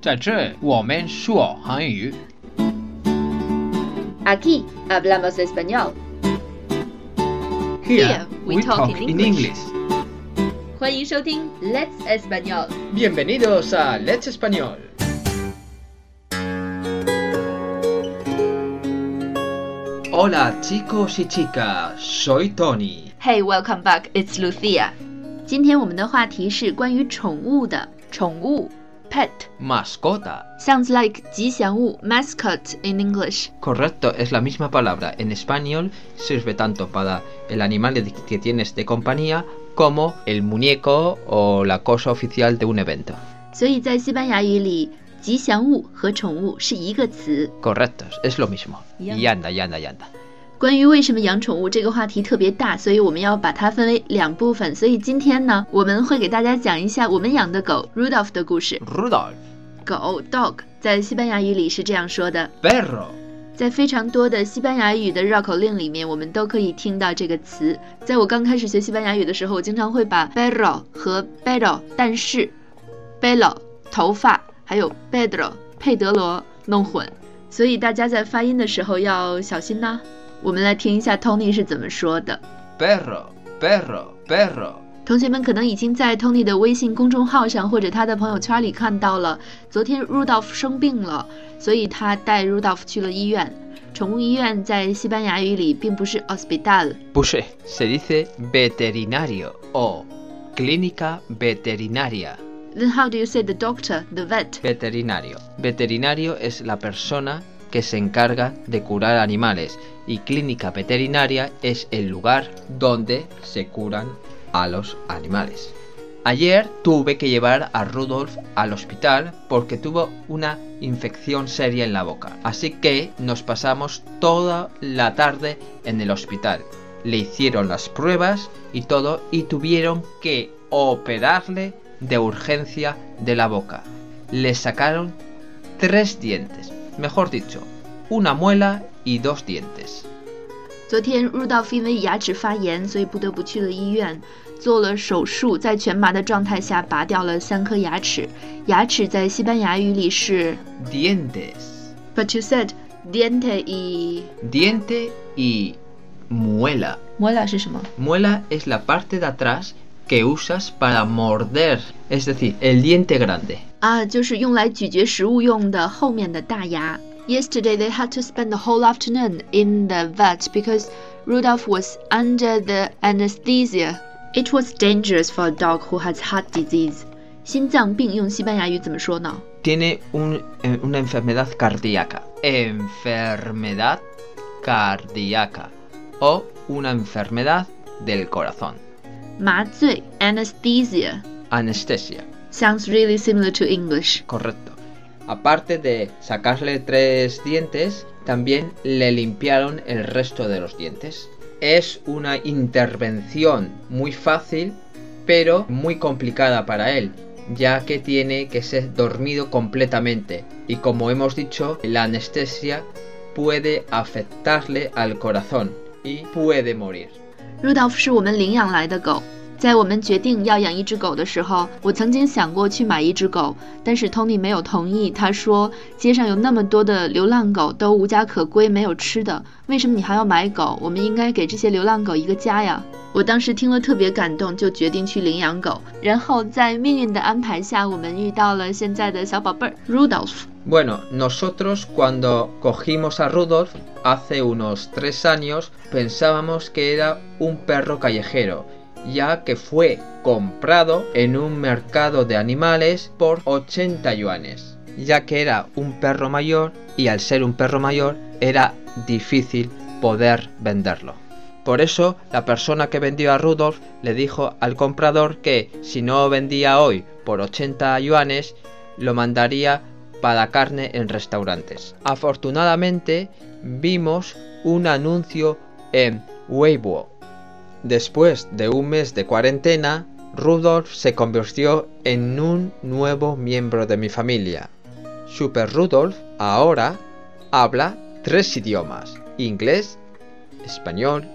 在这我们说韩语。Aquí hablamos español. Here we talk in English. 欢迎收听 Let's Español。Bienvenidos a Let's Español. Hola chicos y chicas, soy Tony. Hey, welcome back. It's Lucia. 今天我们的话题是关于宠物的，宠物 pet Mascota. sounds like 吉祥物 mascot in English. Correcto, es la misma palabra. En español sirve tanto para el animal de- que tienes de compañía como el muñeco o la cosa oficial de un evento. 所以在西班牙语里，吉祥物和宠物是一个词。 Correcto, es lo mismo. Ya. Y anda, y anda, y anda. 关于为什么养宠物这个话题特别大，所以我们要把它分为两部分。所以今天呢，我们会给大家讲一下我们养的狗 Rudolph 的故事。Rudolph，狗 dog 在西班牙语里是这样说的，perro, 在非常多的西班牙语的绕口令里面，我们都可以听到这个词。在我刚开始学西班牙语的时候，我经常会把 perro 和 pero 但是 pelo 头发还有 Pedro 佩德罗弄混，所以大家在发音的时候要小心呐、我们来听一下 Tony 是怎么说的。 perro, perro, perro. 同学们可能已经在 Tony 的微信公众号上或者他的朋友圈里看到了，昨天 Rudolph 生病了，所以他带 Rudolph 去了医院。宠物医院在西班牙语里并不是 hospital， Puse, se dice veterinario o clínica veterinaria. Then how do you say the doctor, the vet? Veterinario. Veterinario es la persona que se encarga de curar animales y clínica veterinaria es el lugar donde se curan a los animales. Ayer tuve que llevar a Rudolf al hospital porque tuvo una infección seria en la boca, así que nos pasamos toda la tarde en el hospital. Le hicieron las pruebas y todo y tuvieron que operarle de urgencia de la boca. Le sacaron tres dientes, mejor dicho, una muela y dos dientes. 昨天 Rudolph 因为牙齿发炎，所以不得不去了医院，做了手术，在全麻的状态下拔掉了三颗牙齿。牙齿在西班牙语里是 Dientes. But you said diente y Diente y muela. muela 是什么？ Muela es la parte de atrás que usas para morder, es decir, el diente grande. 啊，就是用来咀嚼食物用的后面的大牙。Yesterday they had to spend the whole afternoon in the vet because Rudolph was under the anesthesia. It was dangerous for a dog who has heart disease. 心脏病用西班牙语怎么说呢？ Tiene un- eh, una enfermedad cardíaca. Enfermedad cardíaca. O una enfermedad del corazón. 麻醉 anesthesia Anestesia. Sounds really similar to English. Correcto. Aparte de sacarle tres dientes, también le limpiaron el resto de los dientes. Es una intervención muy fácil, pero muy complicada para él, ya que tiene que ser dormido completamente. Y como hemos dicho, la anestesia puede afectarle al corazón y puede morir. Rudolph 在我们决定要养一只狗的时候，我曾经想过去买一只狗，但是 Tony 没有同意。他说街上有那么多的流浪狗都无家可归，没有吃的，为什么你还要买狗？我们应该给这些流浪狗一个家呀！我当时听了特别感动，就决定去领养狗。然后在命运的安排下，我们遇到了现在的小宝贝儿 Rudolph。Bueno, nosotros cuando cogimos a Rudolf hace unos tres años pensábamos que era un perro callejero, ya que fue comprado en un mercado de animales por 80 yuanes, ya que era un perro mayor y al ser un perro mayor era difícil poder venderlo. Por eso la persona que vendió a Rudolf le dijo al comprador que si no vendía hoy por 80 yuanes, lo mandaría para carne en restaurantes. Afortunadamente vimos un anuncio en Weibo. Después de un mes de cuarentena, Rudolf se convirtió en un nuevo miembro de mi familia. Super Rudolf ahora habla tres idiomas, inglés, español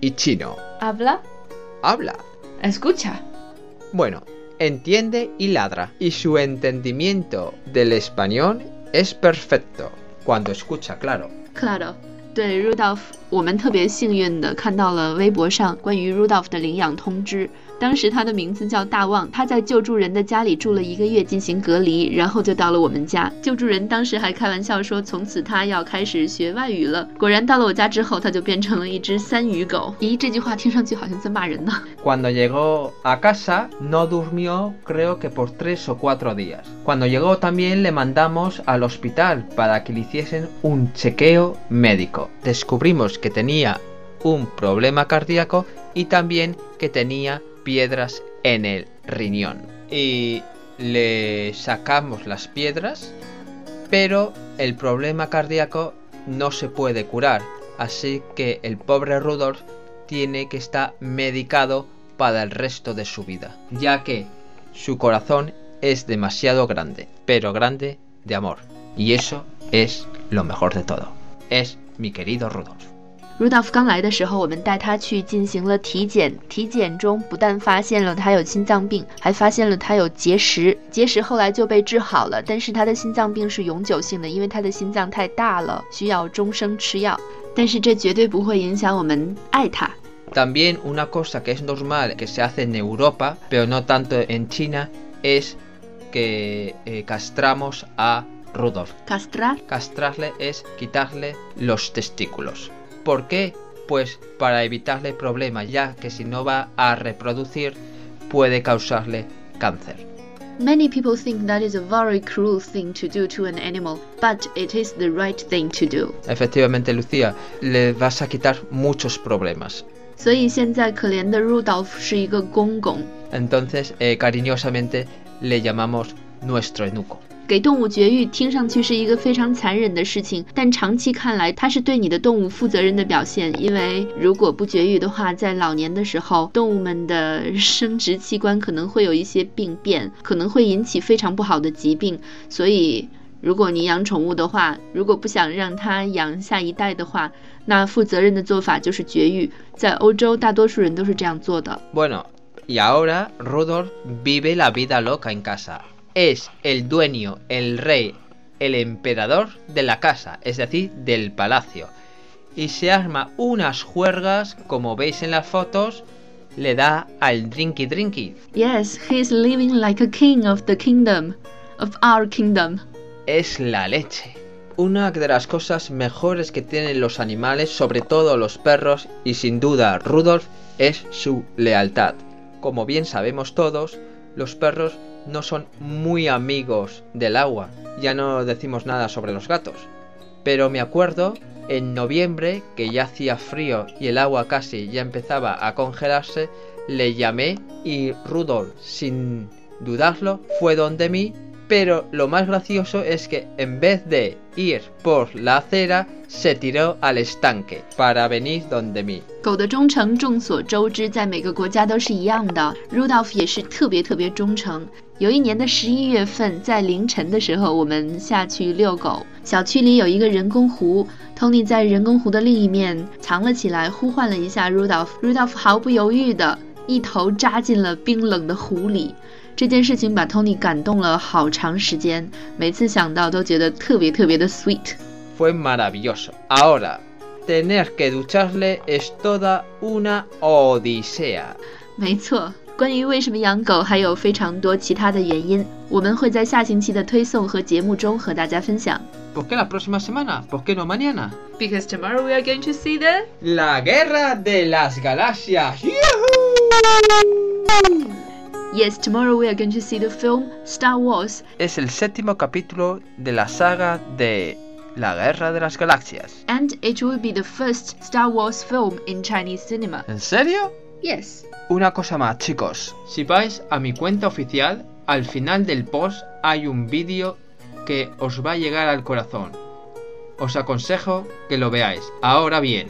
y chino. Habla, Habla. escucha. Bueno, entiende y ladra, y su entendimiento del español es perfecto, cuando escucha, claro. Claro. 对 Rudolph，我们特别幸运的看到了微博上关于 Rudolph 的领养通知。当时他的名字叫大旺，他在救助人的家里住了一个月进行隔离，然后就到了我们家。救助人当时还开玩笑说，从此他要开始学外语了。果然到了我家之后，他就变成了一只三语狗。咦，这句话听上去好像在骂人呢。Cuando llegó a casa no durmió creo que por tres o cuatro días. Cuando llegó también le mandamos al hospital para que le hiciesen un chequeo médico. Descubrimos que tenía un problema cardíaco y también que tenía piedras en el riñón. Y le sacamos las piedras, pero el problema cardíaco no se puede curar. Así que el pobre Rudolf tiene que estar medicado para el resto de su vida, ya que su corazón es demasiado grande, pero grande de amor. Y eso es lo mejor de todo. Es mi querido Rudolf. Rudolph 刚来的时候，我们带他去进行了体检。体检中不但发现了他有心脏病，还发现了他有结石。结石后来就被治好了，但是他的心脏病是永久性的，因为他的心脏太大了，需要终生吃药。但是这绝对不会影响我们爱他。También una cosa que es normal que se hace en Europa, pero no tanto en China, es que castramos a Rudolf. Castrar. Castrarle es quitarle los testículos. ¿Por qué? Pues para evitarle problemas, ya que si no va a reproducir puede causarle cáncer. Many people think that is a very cruel thing to do to an animal, but it is the right thing to do. Efectivamente, Lucía, le vas a quitar muchos problemas. 所以现在可怜的 Rudolph 是一个公公。 Entonces, eh, cariñosamente le llamamos nuestro enuco. 给动物绝育听上去是一个非常残忍的事情，但长期看来，它是对你的动物负责任的表现。因为如果不绝育的话，在老年的时候，动物们的生殖器官可能会有一些病变，可能会引起非常不好的疾病。所以，如果你养宠物的话，如果不想让它养下一代的话，那负责任的做法就是绝育。在欧洲，大多数人都是这样做的。Bueno, y ahora Rudolf vive la vida loca en casa. Es el dueño, el rey, el emperador de la casa, es decir, del palacio. Y se arma unas juergas, como veis en las fotos, le da al drinky drinky. Yes, he is living like a king of the kingdom, of our kingdom. Es la leche. Una de las cosas mejores que tienen los animales, sobre todo los perros, y sin duda Rudolf, es su lealtad. Como bien sabemos todos, los perros no son muy amigos del agua. Ya no decimos nada sobre los gatos. Pero me acuerdo en noviembre, que ya hacía frío y el agua casi ya empezaba a congelarse, le llamé y Rudolf, sin dudarlo, fue donde mí. Pero lo más gracioso es que en vez de ir por la acera, se tiró al estanque para venir donde mí. 狗的忠诚众所周知，在每个国家都是一样的。Rudolph 也是特别特别忠诚。 有一年的十一月份，在凌晨的时候，我们下去遛狗。小区里有一个人工湖，Tony 在人工湖的另一面藏了起来，呼唤了一下 Rudolph。Rudolph 毫不犹豫的一头扎进了冰冷的湖里。这件事情把 Tony 感动了好长时间，每次想到都觉得特别特别的 sweet。Fue maravilloso. Ahora, tener que ducharle es toda una odisea. 没错，关于为什么养狗还有非常多其他的原因，我们会在下星期的推送和节目中和大家分享。 ¿Por qué la próxima semana? ¿Por qué no mañana? Because tomorrow we are going to see the La guerra de las galaxias. Yes, tomorrow we are going to see the film Star Wars Es el séptimo capítulo de la saga de La guerra de las galaxias. and it will be the first Star Wars film in Chinese cinema. ¿En serio? Una cosa más, chicos. Si vais a mi cuenta oficial, al final del post hay un vídeo que os va a llegar al corazón. Os aconsejo que lo veáis. Ahora bien,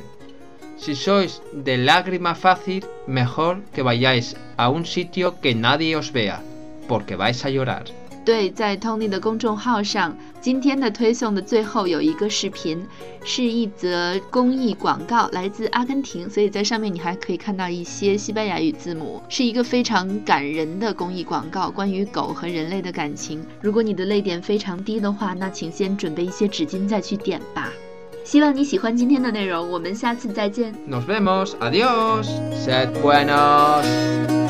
si sois de lágrima fácil, mejor que vayáis a un sitio que nadie os vea, porque vais a llorar. 对，在 Tony 的公众号上，今天的推送的最后有一个视频，是一则公益广告，来自阿根廷，所以在上面你还可以看到一些西班牙语字母，是一个非常感人的公益广告，关于狗和人类的感情。如果你的泪点非常低的话，那请先准备一些纸巾再去点吧。希望你喜欢今天的内容，我们下次再见。Nos vemos. Adiós. Sed buenos.